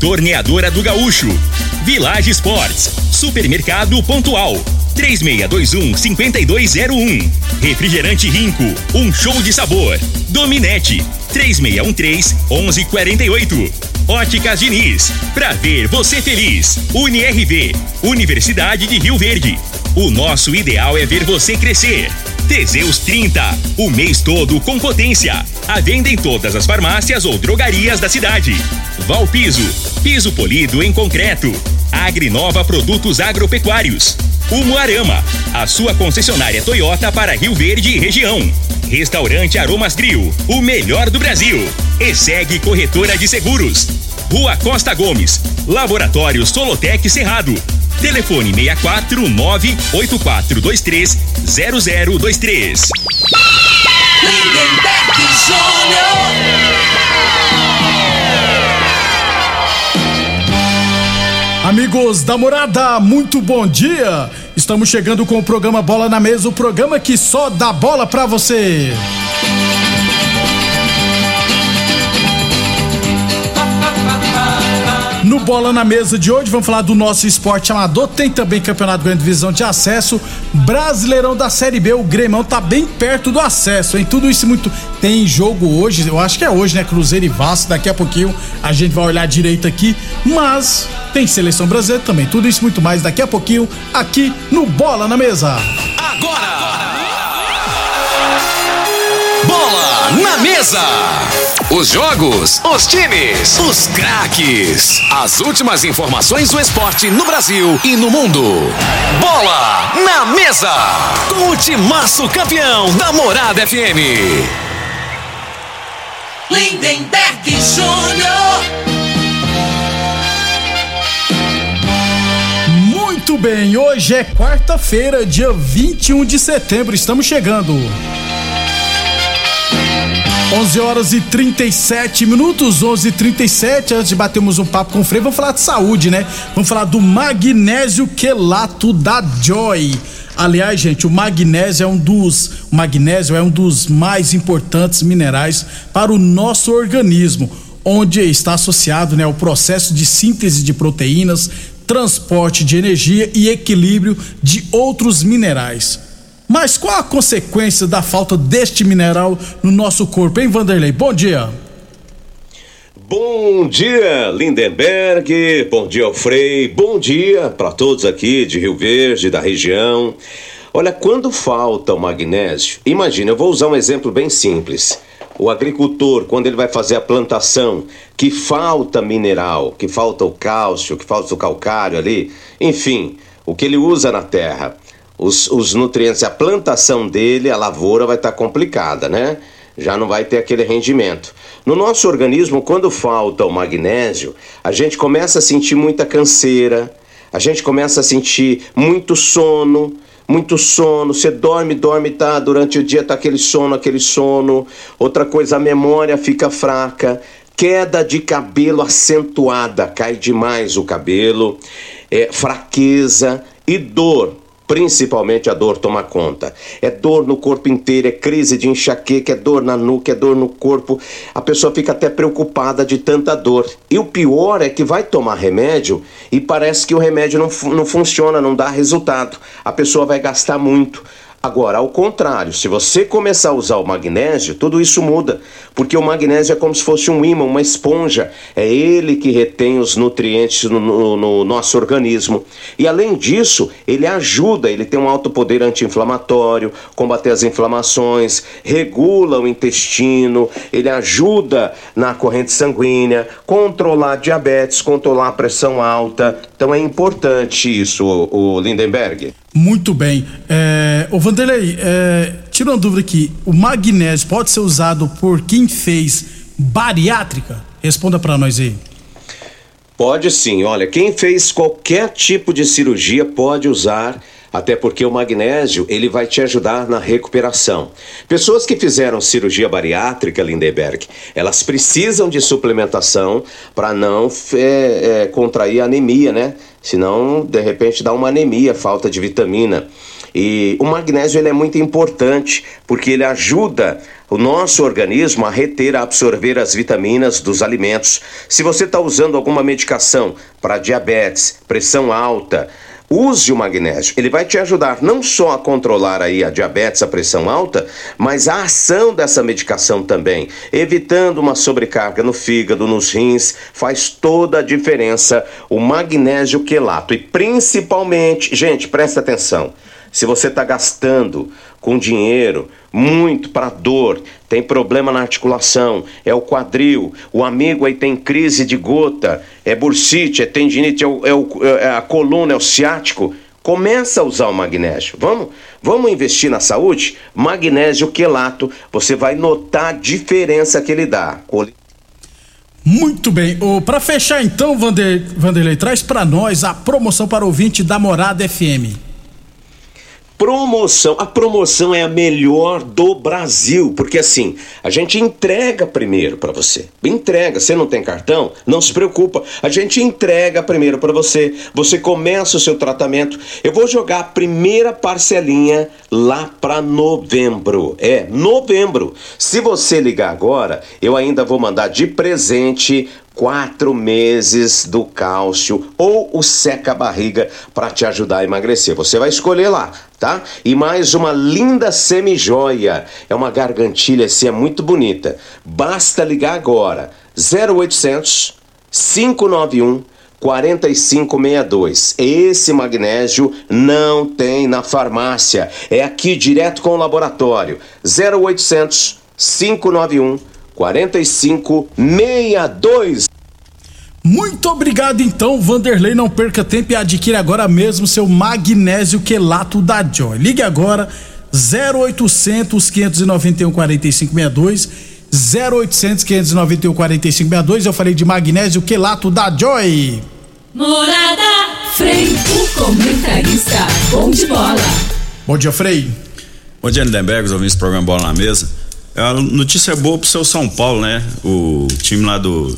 Torneadora do Gaúcho, Village Sports, Supermercado Pontual. 3621 5201. Refrigerante Rinco, um show de sabor. Dominete 3613 1148. Óticas Diniz, pra ver você feliz. UniRV, Universidade de Rio Verde. O nosso ideal é ver você crescer. Teseus 30, o mês todo com potência. A venda em todas as farmácias ou drogarias da cidade. Valpiso, piso polido em concreto. Agrinova Produtos Agropecuários. Umuarama, a sua concessionária Toyota para Rio Verde e região. Restaurante Aromas Grill, o melhor do Brasil. E segue Corretora de Seguros. Rua Costa Gomes, Laboratório Solotec Cerrado. Telefone 64 98423 0023. Lindenberg Amigos da morada, muito bom dia! Estamos chegando com o programa Bola na Mesa o programa que só dá bola pra você. Bola na Mesa de hoje, vamos falar do nosso esporte amador. Tem também Campeonato Grande Divisão de Acesso, Brasileirão da Série B. O Grêmio tá bem perto do acesso, hein? Tudo isso muito. Tem jogo hoje, eu acho que é hoje, né? Cruzeiro e Vasco. Daqui a pouquinho a gente vai olhar direito aqui. Mas tem seleção brasileira também. Tudo isso muito mais daqui a pouquinho aqui no Bola na Mesa. Agora! Bola na mesa! Os jogos, os times, os craques. As últimas informações do esporte no Brasil e no mundo. Bola na mesa! Com o timaço campeão da Morada FM. Lindenberg Júnior. Muito bem, hoje é quarta-feira, dia 21 de setembro. Estamos chegando. 11 horas e 37 minutos, 11 e 37 Antes de batermos um papo com o Frei, vamos falar de saúde, né? Vamos falar do magnésio quelato da Joy. Aliás, gente, o magnésio é um dos magnésio é um dos mais importantes minerais para o nosso organismo, onde está associado, né, ao processo de síntese de proteínas, transporte de energia e equilíbrio de outros minerais. Mas qual a consequência da falta deste mineral no nosso corpo, hein, Vanderlei? Bom dia. Bom dia, Lindenberg. Bom dia, Frei. Bom dia para todos aqui de Rio Verde, da região. Olha, quando falta o magnésio, imagina, eu vou usar um exemplo bem simples. O agricultor, quando ele vai fazer a plantação, que falta mineral, que falta o cálcio, que falta o calcário ali, enfim, o que ele usa na terra os, os nutrientes, a plantação dele, a lavoura vai estar tá complicada, né? Já não vai ter aquele rendimento. No nosso organismo, quando falta o magnésio, a gente começa a sentir muita canseira, a gente começa a sentir muito sono, muito sono, você dorme, dorme, tá? Durante o dia tá aquele sono, aquele sono. Outra coisa, a memória fica fraca, queda de cabelo acentuada, cai demais o cabelo, é, fraqueza e dor principalmente a dor toma conta. É dor no corpo inteiro, é crise de enxaqueca, é dor na nuca, é dor no corpo. A pessoa fica até preocupada de tanta dor. E o pior é que vai tomar remédio e parece que o remédio não, não funciona, não dá resultado. A pessoa vai gastar muito. Agora, ao contrário, se você começar a usar o magnésio, tudo isso muda, porque o magnésio é como se fosse um ímã, uma esponja. É ele que retém os nutrientes no, no, no nosso organismo. E além disso, ele ajuda, ele tem um alto poder anti-inflamatório, combater as inflamações, regula o intestino, ele ajuda na corrente sanguínea, controlar diabetes, controlar a pressão alta. Então é importante isso, o Lindenberg. Muito bem. É, ô Vanderlei, é, tira uma dúvida aqui. O magnésio pode ser usado por quem fez bariátrica? Responda para nós aí. Pode sim. Olha, quem fez qualquer tipo de cirurgia pode usar Até porque o magnésio, ele vai te ajudar na recuperação. Pessoas que fizeram cirurgia bariátrica, Lindeberg, elas precisam de suplementação para não é, é, contrair anemia, né? Senão, de repente, dá uma anemia, falta de vitamina. E o magnésio ele é muito importante porque ele ajuda o nosso organismo a reter, a absorver as vitaminas dos alimentos. Se você está usando alguma medicação para diabetes, pressão alta, use o magnésio. Ele vai te ajudar não só a controlar aí a diabetes, a pressão alta, mas a ação dessa medicação também, evitando uma sobrecarga no fígado, nos rins, faz toda a diferença o magnésio quelato e principalmente, gente, presta atenção. Se você está gastando com dinheiro muito para dor, tem problema na articulação, é o quadril, o amigo aí tem crise de gota, é bursite, é tendinite, é, o, é, o, é a coluna, é o ciático. Começa a usar o magnésio. Vamos, vamos investir na saúde? Magnésio quelato, você vai notar a diferença que ele dá. Muito bem. Oh, para fechar então, Vander, Vanderlei, traz para nós a promoção para ouvinte da Morada FM. Promoção. A promoção é a melhor do Brasil, porque assim, a gente entrega primeiro para você. Entrega. Você não tem cartão? Não se preocupa. A gente entrega primeiro para você. Você começa o seu tratamento. Eu vou jogar a primeira parcelinha lá para novembro. É, novembro. Se você ligar agora, eu ainda vou mandar de presente quatro meses do cálcio ou o seca-barriga para te ajudar a emagrecer. Você vai escolher lá, tá? E mais uma linda semijoia. É uma gargantilha assim, é muito bonita. Basta ligar agora. 0800 591 4562. Esse magnésio não tem na farmácia. É aqui direto com o laboratório. 0800 591 4562. Muito obrigado então, Vanderlei. Não perca tempo e adquira agora mesmo seu magnésio quelato da Joy. Ligue agora 0800 591 4562 0800 591 4562. Eu falei de magnésio quelato da Joy. Morada Freio, comentarista, bom de bola. Bom dia, Frei. Bom dia, Lindenberg, ouvindo esse programa Bola na Mesa. É a notícia boa pro seu São Paulo, né? O time lá do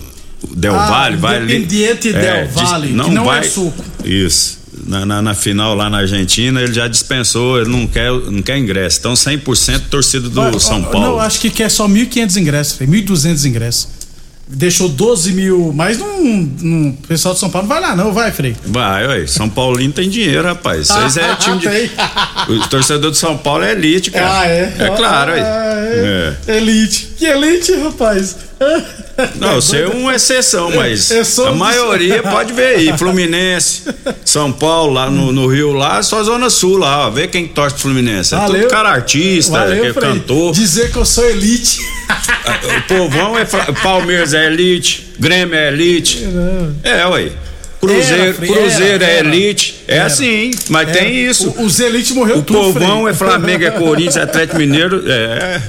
Del ah, Valle vai ali. Independiente é, Del Valle, não, não vai, é suco. Isso. Na, na, na, final lá na Argentina, ele já dispensou, ele não quer, não quer ingresso. Então 100% torcida do São Paulo. Não, acho que quer só 1.500 ingressos, 1.200 ingressos deixou 12 mil, mas não, não, o pessoal de São Paulo não vai lá não, vai, Frei? Vai, ué, São Paulino tem dinheiro, rapaz. Vocês é time de... o torcedor de São Paulo é elite, cara. Ah, é? É claro, ah, é. é. Elite. Que elite, rapaz? Não, você é uma exceção, mas a maioria pode ver aí. Fluminense, São Paulo, lá no, no, Rio, lá, só Zona Sul lá, ó. Vê quem torce pro Fluminense. É Valeu. tudo cara artista, Valeu, é cantor. Dizer que eu sou elite. O povão é Palmeiras é elite, Grêmio é elite. É, ué. Cruzeiro, era, Cruzeiro era, é elite. É era, assim, mas tem isso. O, os elites morreu o tudo. O povão é Flamengo, é Corinthians, é Atlético Mineiro. É.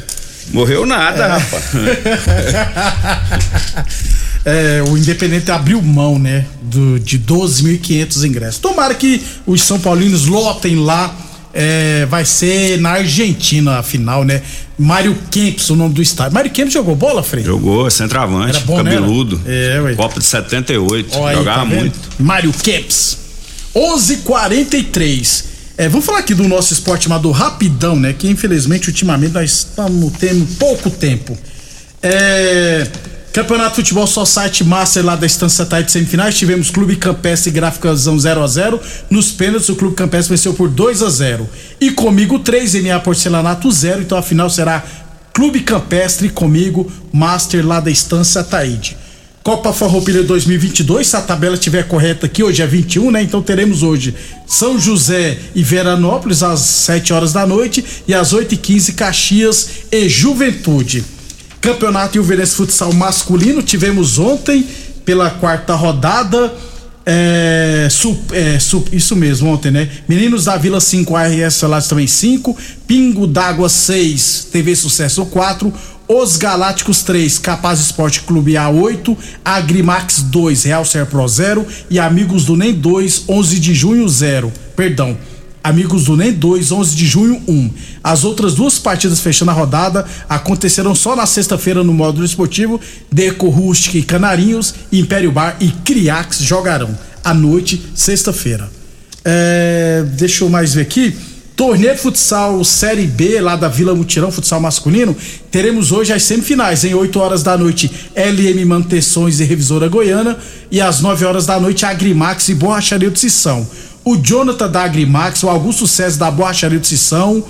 Morreu nada, é. rapaz. É, o Independente abriu mão, né? Do, de 12.500 ingressos. Tomara que os São Paulinos lotem lá. É, vai ser na Argentina a final, né? Mário Kempis, o nome do estádio. Mário Kempis jogou bola, Frei? Jogou, centroavante, bom, cabeludo. Né? É, ué. Copa de 78, jogava tá muito. Mário Kempis. 11:43. É, vamos falar aqui do nosso esporte chamado Rapidão, né? Que infelizmente ultimamente nós estamos tendo pouco tempo. É, Campeonato Futebol Society Master lá da Estância Taí de semifinais. Tivemos Clube Campestre e Gráficazão 0 a 0 Nos pênaltis, o Clube Campestre venceu por 2 a 0 E comigo 3, NA Porcelanato 0. Então a final será Clube Campestre comigo, Master lá da Estância Taíde. Copa Farroupilha 2022, se a tabela estiver correta aqui, hoje é 21, né? Então teremos hoje São José e Veranópolis às 7 horas da noite e às 8 e 15 Caxias e Juventude. Campeonato Ilverense Futsal Masculino, tivemos ontem pela quarta rodada. É, su, é, su, isso mesmo, ontem, né? Meninos da Vila 5, ARS Solares também 5, Pingo d'Água 6, TV Sucesso 4, os Galácticos 3, Capaz Esporte Clube A8, Agrimax 2, Real Ser Pro 0 e Amigos do NEM 2, 11 de junho 0. Perdão. Amigos do NEM 2, 11 de junho 1. As outras duas partidas fechando a rodada acontecerão só na sexta-feira no módulo esportivo. Deco Rustic e Canarinhos, Império Bar e Criax jogarão à noite, sexta-feira. É, deixa eu mais ver aqui. Torneio futsal Série B lá da Vila Mutirão, futsal masculino. Teremos hoje as semifinais, em 8 horas da noite, LM Manutenções e Revisora Goiana. E às 9 horas da noite, Agrimax e Borracharia de Sissão. O Jonathan da Agrimax, o Augusto César da Borracharia de Sissão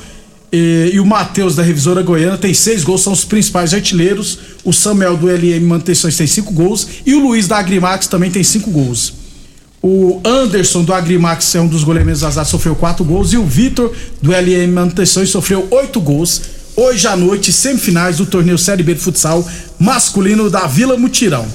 e, e o Matheus da Revisora Goiana tem seis gols, são os principais artilheiros. O Samuel do LM Manutenções tem cinco gols. E o Luiz da Agrimax também tem cinco gols. O Anderson do Agrimax é um dos goleiros azar, sofreu quatro gols. E o Vitor do LM Manutenções sofreu oito gols. Hoje à noite, semifinais do torneio Série B de futsal masculino da Vila Mutirão.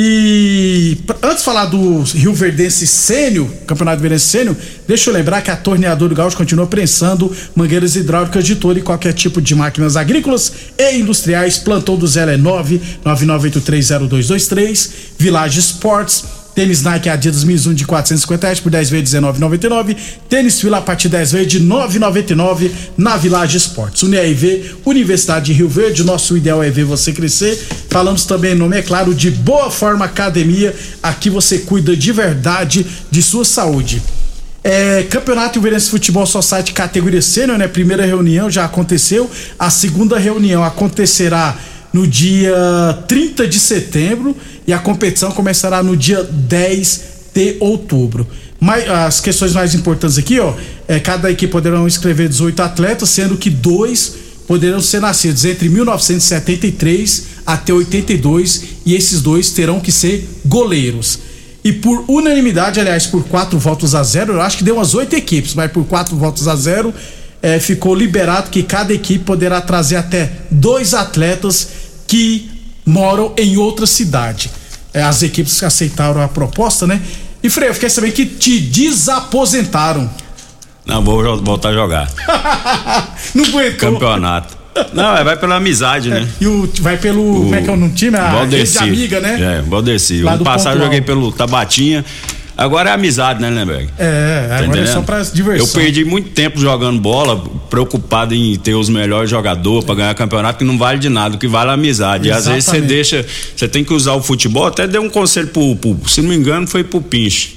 E antes de falar do Rio Verdense Sênio, Campeonato Verdense Sênio, deixa eu lembrar que a Torneadora do Gaúcho continua prensando mangueiras hidráulicas de todo e qualquer tipo de máquinas agrícolas e industriais. Plantão do Zé é 9 99830223, Village Sports Tênis Nike Adidas Mizuno de 450 reais por 10 vezes 19,99. Tênis Fila a partir de 10 vezes de 9,99 na Village Esportes. UniRV, Universidade de Rio Verde. Nosso ideal é ver você crescer. Falamos também, nome é claro, de Boa Forma Academia. Aqui você cuida de verdade de sua saúde. É, Campeonato Ilverense Futebol Society categoria sênior, né? Primeira reunião já aconteceu. A segunda reunião acontecerá no dia 30 de setembro e a competição começará no dia 10 de outubro. Mas, as questões mais importantes aqui, ó, é cada equipe poderão inscrever 18 atletas, sendo que dois poderão ser nascidos entre 1973 até 82 e esses dois terão que ser goleiros. E por unanimidade, aliás, por quatro votos a zero, eu acho que deu umas oito equipes, mas por quatro votos a zero, é, ficou liberado que cada equipe poderá trazer até dois atletas que moram em outra cidade. É, as equipes aceitaram a proposta, né? E Frei, eu fiquei sabendo que te desaposentaram. Não, vou voltar a jogar. Não aguentou. Campeonato. Não, é, vai pela amizade, né? É, e o, vai pelo. O, como é que é o nome time? A Valdeci. rede amiga, né? É, Valdeci. Ano passado eu joguei pelo Tabatinha. Agora é amizade, né, Lemberg? É, tá agora é só pra diversão. Eu perdi muito tempo jogando bola, preocupado em ter os melhores jogadores para ganhar campeonato, que não vale de nada, o que vale é a amizade. Exatamente. E às vezes você deixa, você tem que usar o futebol, até deu um conselho pro, pro se não me engano, foi pro Pinche.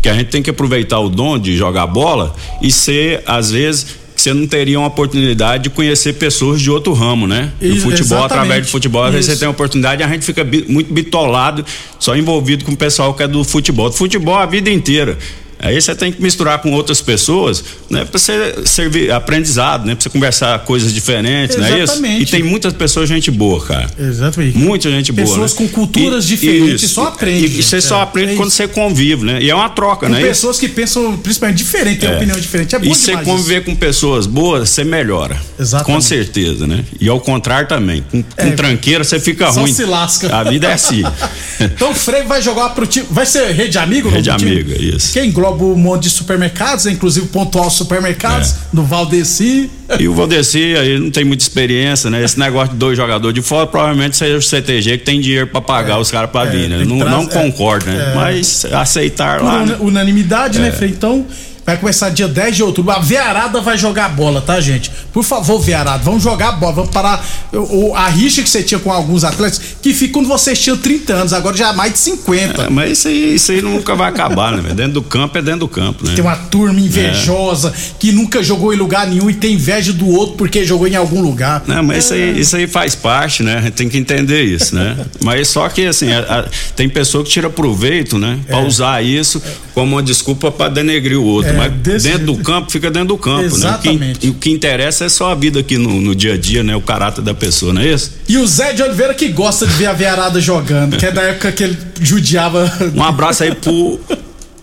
Que a gente tem que aproveitar o dom de jogar bola e ser, às vezes, você não teria uma oportunidade de conhecer pessoas de outro ramo, né? E, o futebol, através do futebol, às vezes você tem a oportunidade a gente fica muito bitolado, só envolvido com o pessoal que é do futebol. Do futebol a vida inteira. Aí você tem que misturar com outras pessoas, né? Pra você servir aprendizado, né? Pra você conversar coisas diferentes, Exatamente. não é isso? E tem muitas pessoas gente boa, cara. Exatamente. Muita gente pessoas boa. Pessoas né? com culturas e, diferentes isso, só aprende. E, e você só é, aprende é quando você convive, né? E é uma troca, com né? pessoas isso? que pensam principalmente diferente, têm é. opinião diferente. É bom E você conviver isso. com pessoas boas, você melhora. Exatamente. Com certeza, né? E ao contrário também. Com, com é, tranqueira você fica só ruim. se lasca. A vida é assim. então o Freire vai jogar pro time. Vai ser rede amigo? Rede amiga, isso. Que engloba um monte de supermercados, inclusive pontual supermercados, é. do Valdeci. E o Valdeci aí não tem muita experiência, né? Esse negócio de dois jogadores de fora, provavelmente seja o CTG que tem dinheiro para pagar é. os caras para é, vir, né? Não, não concordo, né? É. Mas aceitar Por lá. Né? Unanimidade, né, é. Frei? Então, Vai começar dia 10 de outubro. A Vearada vai jogar bola, tá, gente? Por favor, Vearada, vamos jogar bola. Vamos parar o, a rixa que você tinha com alguns atletas, que fica quando vocês tinham 30 anos, agora já é mais de 50. É, mas isso aí, isso aí nunca vai acabar, né? Dentro do campo é dentro do campo, né? Tem uma turma invejosa é. que nunca jogou em lugar nenhum e tem inveja do outro porque jogou em algum lugar. Não, mas é. isso, aí, isso aí faz parte, né? A gente tem que entender isso, né? mas só que, assim, a, a, tem pessoa que tira proveito, né? Pra é. usar isso como uma desculpa para denegrir o outro. É, mas dentro jeito. do campo, fica dentro do campo, Exatamente. né? O que, o que interessa é só a vida aqui no, no, dia a dia, né? O caráter da pessoa, não é isso? E o Zé de Oliveira que gosta de ver a veiarada jogando, que é da época que ele judiava. Um abraço aí pro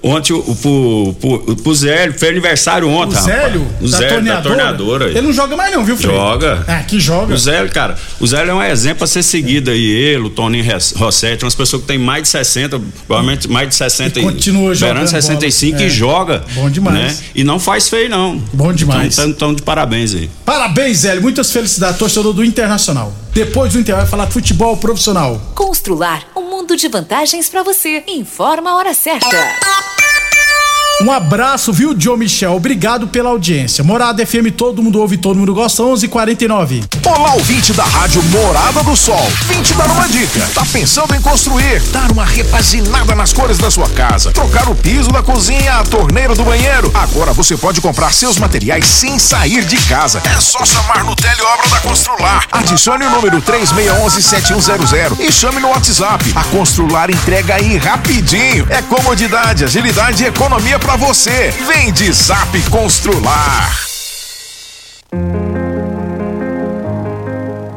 Ontem o, pro, pro, pro Zélio, foi aniversário ontem, o Zélio? O da Zélio torneadora? da torneadora. Ele não joga mais não, viu, Fred? Joga. Ah, que joga. O Zélio, cara, o Zélio é um exemplo a ser seguido aí, ele, o Toninho Rossetti, umas pessoas que têm mais de 60, provavelmente mais de 60 e continua jogando beirando 65 é. e joga. Bom demais. Né? E não faz feio não. Bom demais. Então, então de parabéns aí. Parabéns, Zélio, muitas felicidades, torcedor do Internacional. Depois do Inter vai falar de futebol profissional. Constrular um mundo de vantagens para você. Informa a hora certa. Um abraço, viu, Joe Michel? Obrigado pela audiência. Morada FM, todo mundo ouve, todo mundo gosta. 11:49. Olá, ouvinte da Rádio Morada do Sol. Vim te dar uma dica. Tá pensando em construir, dar uma repaginada nas cores da sua casa, trocar o piso da cozinha, a torneira do banheiro? Agora você pode comprar seus materiais sem sair de casa. É só chamar no Teleobra da Constrular. Adicione o número 3611-7100 e chame no WhatsApp. A Constrular entrega aí rapidinho. É comodidade, agilidade e economia para você. Vem de Zap Constrular.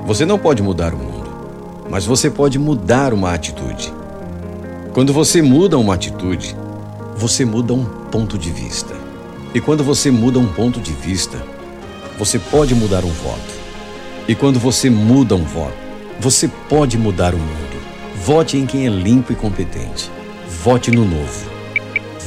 Você não pode mudar o mundo, mas você pode mudar uma atitude. Quando você muda uma atitude, você muda um ponto de vista. E quando você muda um ponto de vista, você pode mudar um voto. E quando você muda um voto, você pode mudar o mundo. Vote em quem é limpo e competente. Vote no novo.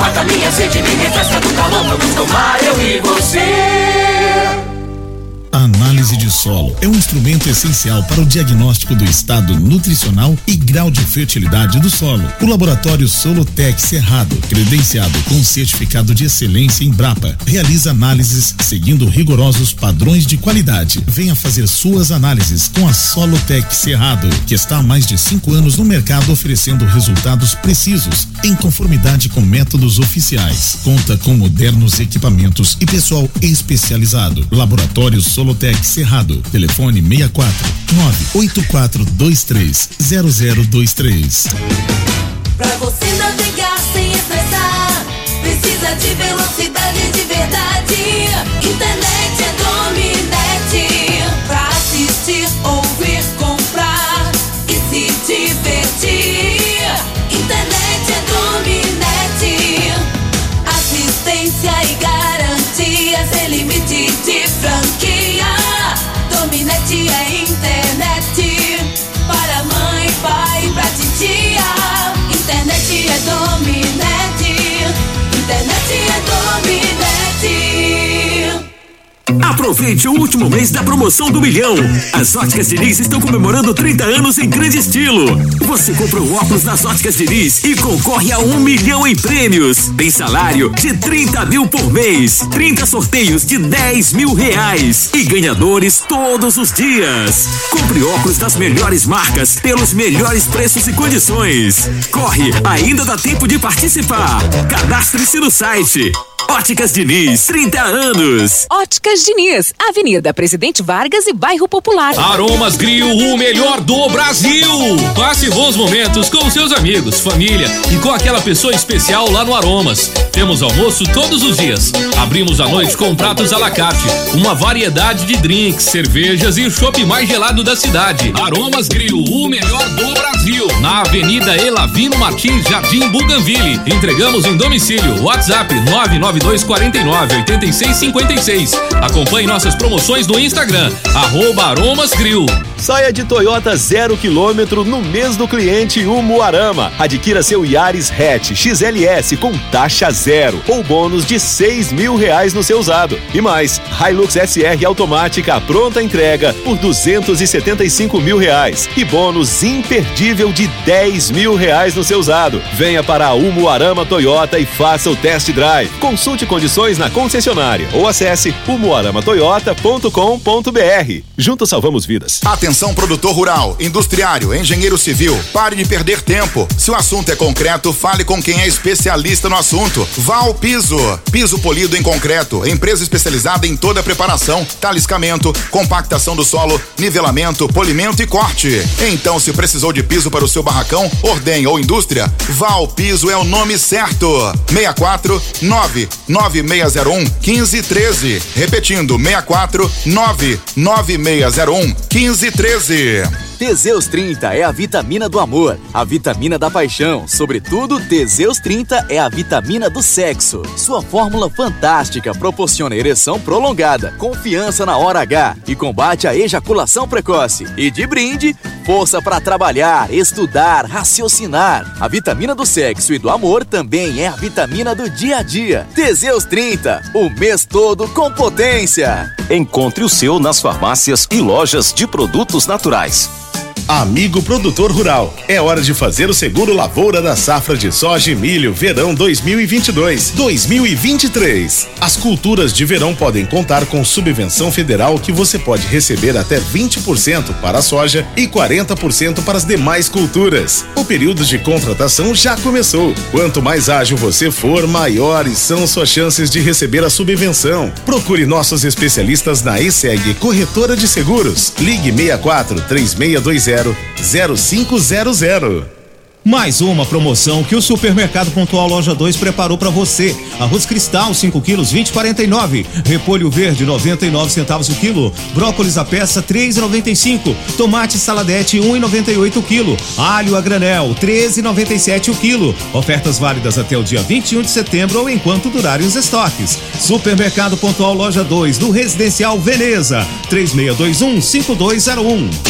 Mata minha sede, me refresca do calor. Vamos tomar eu e você. Análise de solo é um instrumento essencial para o diagnóstico do estado nutricional e grau de fertilidade do solo. O laboratório Solotec Cerrado, credenciado com certificado de excelência em Brapa, realiza análises seguindo rigorosos padrões de qualidade. Venha fazer suas análises com a Solotec Cerrado, que está há mais de cinco anos no mercado oferecendo resultados precisos, em conformidade com métodos oficiais. Conta com modernos equipamentos e pessoal especializado. Laboratório Solotec Cerrado. Telefone 64 98423 0023. Pra você navegar sem estressar, precisa de velocidade de verdade. Internet é Dominete. Pra assistir, ouvir, Aproveite o último mês da promoção do milhão. As óticas Diniz estão comemorando 30 anos em grande estilo. Você compra o óculos das óticas Diniz e concorre a um milhão em prêmios. Tem salário de 30 mil por mês, 30 sorteios de 10 mil reais e ganhadores todos os dias. Compre óculos das melhores marcas pelos melhores preços e condições. Corre, ainda dá tempo de participar. Cadastre-se no site. Óticas Diniz, 30 anos. Óticas Diniz, Avenida Presidente Vargas e Bairro Popular. Aromas Grill, o melhor do Brasil. Passe bons momentos com seus amigos, família e com aquela pessoa especial lá no Aromas. Temos almoço todos os dias. Abrimos à noite com pratos à la carte, uma variedade de drinks, cervejas e o chopp mais gelado da cidade. Aromas Grill, o melhor do Brasil. Na Avenida Elavino Martins, Jardim Buganville. Entregamos em domicílio. WhatsApp 99249 8656. Acompanhe nossas promoções no Instagram, arroba Aromas. Saia de Toyota zero quilômetro no mês do cliente Umuarama. Adquira seu Yaris Hatch XLS com taxa zero ou bônus de seis mil reais no seu usado. E mais, Hilux SR automática pronta entrega por duzentos e setenta e cinco mil reais e bônus imperdível de dez mil reais no seu usado. Venha para a Umuarama Toyota e faça o test drive. Consulte condições na concessionária ou acesse umuaramatoyota.com.br. Juntos salvamos vidas. Atenção produtor rural, industriário, engenheiro civil, pare de perder tempo. Se o assunto é concreto, fale com quem é especialista no assunto. Val Piso, piso polido em concreto, empresa especializada em toda a preparação, taliscamento, compactação do solo, nivelamento, polimento e corte. Então, se precisou de piso para o seu barracão, ordem ou indústria, Val Piso é o nome certo. 64 99601 1513. Repetindo, 64 99601 1513. Teseus 30 é a vitamina do amor, a vitamina da paixão. Sobretudo, Teseus 30 é a vitamina do sexo. Sua fórmula fantástica proporciona ereção prolongada, confiança na hora H e combate a ejaculação precoce. E de brinde, força para trabalhar, estudar, raciocinar. A vitamina do sexo e do amor também é a vitamina do dia a dia. Teseus 30, o mês todo com potência. Encontre o seu nas farmácias e lojas de produtos naturais. Amigo produtor rural, é hora de fazer o seguro lavoura da safra de soja e milho verão 2022-2023. As culturas de verão podem contar com subvenção federal que você pode receber até 20% para a soja e 40% para as demais culturas. O período de contratação já começou. Quanto mais ágil você for, maiores são suas chances de receber a subvenção. Procure nossos especialistas na ESEG Corretora de Seguros. Ligue 64 3620 0500. Mais uma promoção que o Supermercado Pontual Loja 2 preparou para você. Arroz cristal 5 quilos 20,49. Repolho verde 99 centavos o quilo. Brócolis a peça 3,95. Tomate saladete 1,98 o quilo. Alho a granel 13,97 o quilo. Ofertas válidas até o dia 21 de setembro ou enquanto durarem os estoques. Supermercado Pontual Loja 2 no Residencial Veneza 3621 5201.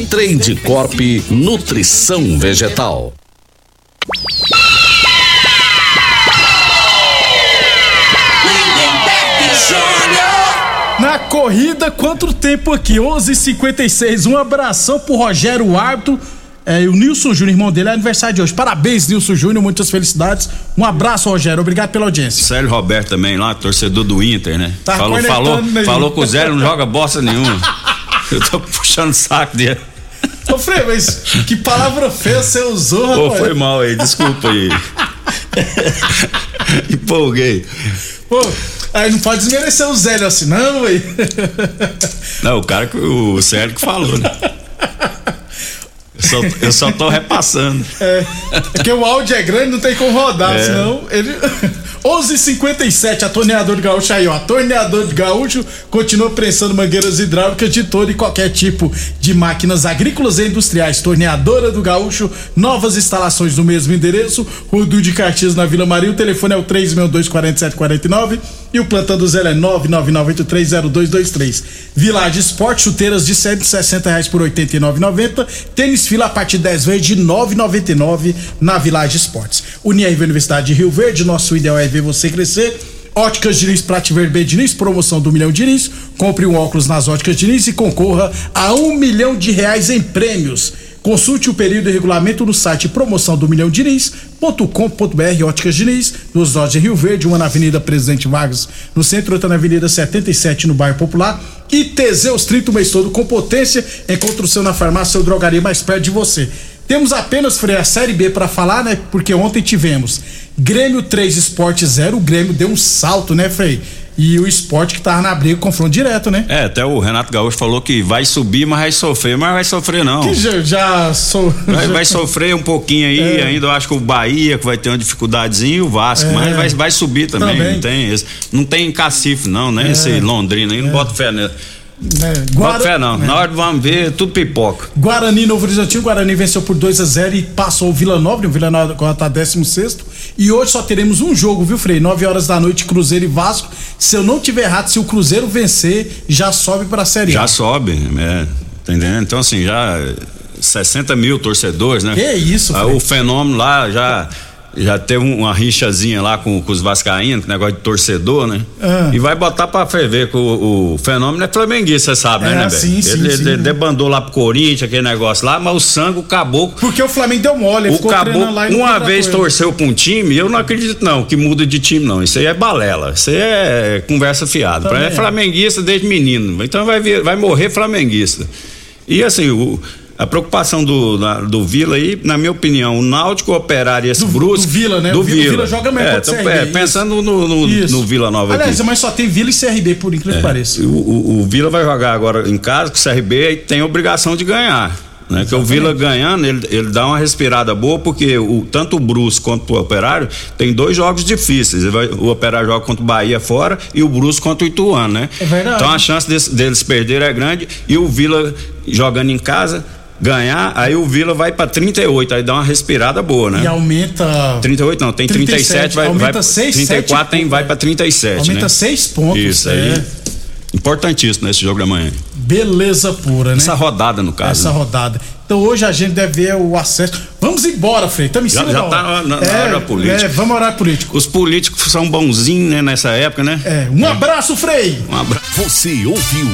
Trade Corp Nutrição Vegetal. Na corrida, quanto tempo aqui? 11:56. Um abração pro Rogério árbitro. É, e o Nilson Júnior, irmão dele, é aniversário de hoje. Parabéns, Nilson Júnior, muitas felicidades. Um abraço, Rogério. Obrigado pela audiência. Sérgio Roberto também, lá, torcedor do Inter, né? Tá falou, falou, falou que o Zé não joga bosta nenhuma. Eu tô puxando o saco dele. Ô, Frei, mas que palavra feia você usou, rapaz? Pô, foi mal aí, desculpa aí. Empolguei. Pô, aí não pode desmerecer o Zélio assim, não, ué. Não, o cara que o Sérgio que falou, né? Eu só, eu só tô repassando. É, porque o áudio é grande, não tem como rodar, é. senão ele. 11:57 a torneador de gaúcho aí, ó. A torneador de gaúcho continua prensando mangueiras hidráulicas de todo e qualquer tipo de máquinas agrícolas e industriais. Torneadora do gaúcho, novas instalações no mesmo endereço, Rudu de Cartias na Vila Maria. O telefone é o 3624749 e o plantão do zero é 999830223. Village Esporte, chuteiras de 160 reais por 89,90. Tênis fila a partir de 10 vezes de 9,99 na Village Esportes. Unirv Universidade de Rio Verde, nosso ideal é ver você crescer. Óticas Diniz, Prate Vermelho Diniz, promoção do Milhão Diniz. Compre um óculos nas Óticas Diniz e concorra a um milhão de reais em prêmios. Consulte o período e regulamento no site promoção do milhão Diniz.com.br Óticas Diniz, nos lojas de Rio Verde, uma na Avenida Presidente Vargas, no centro, outra na Avenida 77, no bairro Popular. E Teseus 30 o mês todo com potência. Encontre o seu na farmácia ou drogaria mais perto de você. Temos apenas, Frei, a Série B para falar, né? Porque ontem tivemos Grêmio 3, Esporte 0. O Grêmio deu um salto, né, Frei? E o esporte que tava na briga, confronto direto, né? É, até o Renato Gaúcho falou que vai subir, mas vai sofrer. Mas vai sofrer, não. Que já, já sou. Vai, vai sofrer um pouquinho aí, é. ainda eu acho que o Bahia que vai ter uma dificuldadezinha e o Vasco, é. mas vai, vai subir também. também. Não tem não tem cacife, não, né? É. Esse Londrina aí, não é. bota fé nele. É, Guara... Bota fé não, é. hora vamos ver, tudo pipoca. Guarani Novo Horizontino, Guarani venceu por 2 a 0 e passou o Vila Nova, o Vila Nova agora tá 16 e hoje só teremos um jogo, viu, Frei? 9 horas da noite, Cruzeiro e Vasco. Se eu não tiver errado, se o Cruzeiro vencer, já sobe pra Série A. Já sobe, é, tá entendendo? Então assim, já 60 mil torcedores, né? Que isso, Frei? O fenômeno lá já já teve uma rixazinha lá com, com os vascaínos, negócio de torcedor, né? Ah. E vai botar pra ferver que o, o, fenômeno é flamenguista, você sabe, né, é, né, né, sim, sim, ele, sim, ele debandou lá pro Corinthians, aquele negócio lá, mas o sangue, o caboclo... Porque o Flamengo deu mole, ele o caboclo lá e uma vez torceu pra um time, eu não acredito não, que muda de time não, isso aí é balela, isso aí é conversa fiada. é flamenguista desde menino, então vai, vir, vai morrer flamenguista. E assim, o A preocupação do, do Vila aí, na minha opinião, o Náutico Operário e esse Do- Brusque. do Vila, né? Do O Vila- Vila. joga mais é, então, CRB, é, pensando no, no, no Vila Nova Aliás, aqui. mas só tem Vila e CRB, por incrível que pareça. O, o- o Vila vai jogar agora em casa com o CRB e tem obrigação de ganhar. Né? Que o Vila ganhando, ele, ele dá uma respirada boa, porque o, tanto o Brusque quanto o Operário tem dois jogos difíceis. Ele vai- o Operário joga contra o Bahia fora e o Brusque contra o Ituano, né? É verdade. Então a chance des- deles perderem é grande e o Vila jogando em casa ganhar, aí o Vila vai pra 38, aí dá uma respirada boa, né? E aumenta. 38 não, tem 37, vai, aumenta vai seis, 34 sete tem, vai pra 37, Aumenta né? seis pontos. Isso é. aí. Importantíssimo nesse jogo da manhã. Beleza pura, né? Essa rodada, no caso. Essa né? rodada. Então hoje a gente deve ver o acesso. Vamos embora, Frei. Estamos em Já, cima já da tá hora. na, na É, hora política. É, vamos orar político. Os políticos são bonzinhos, né, nessa época, né? É, um abraço, Frei. Um abraço. Você ouviu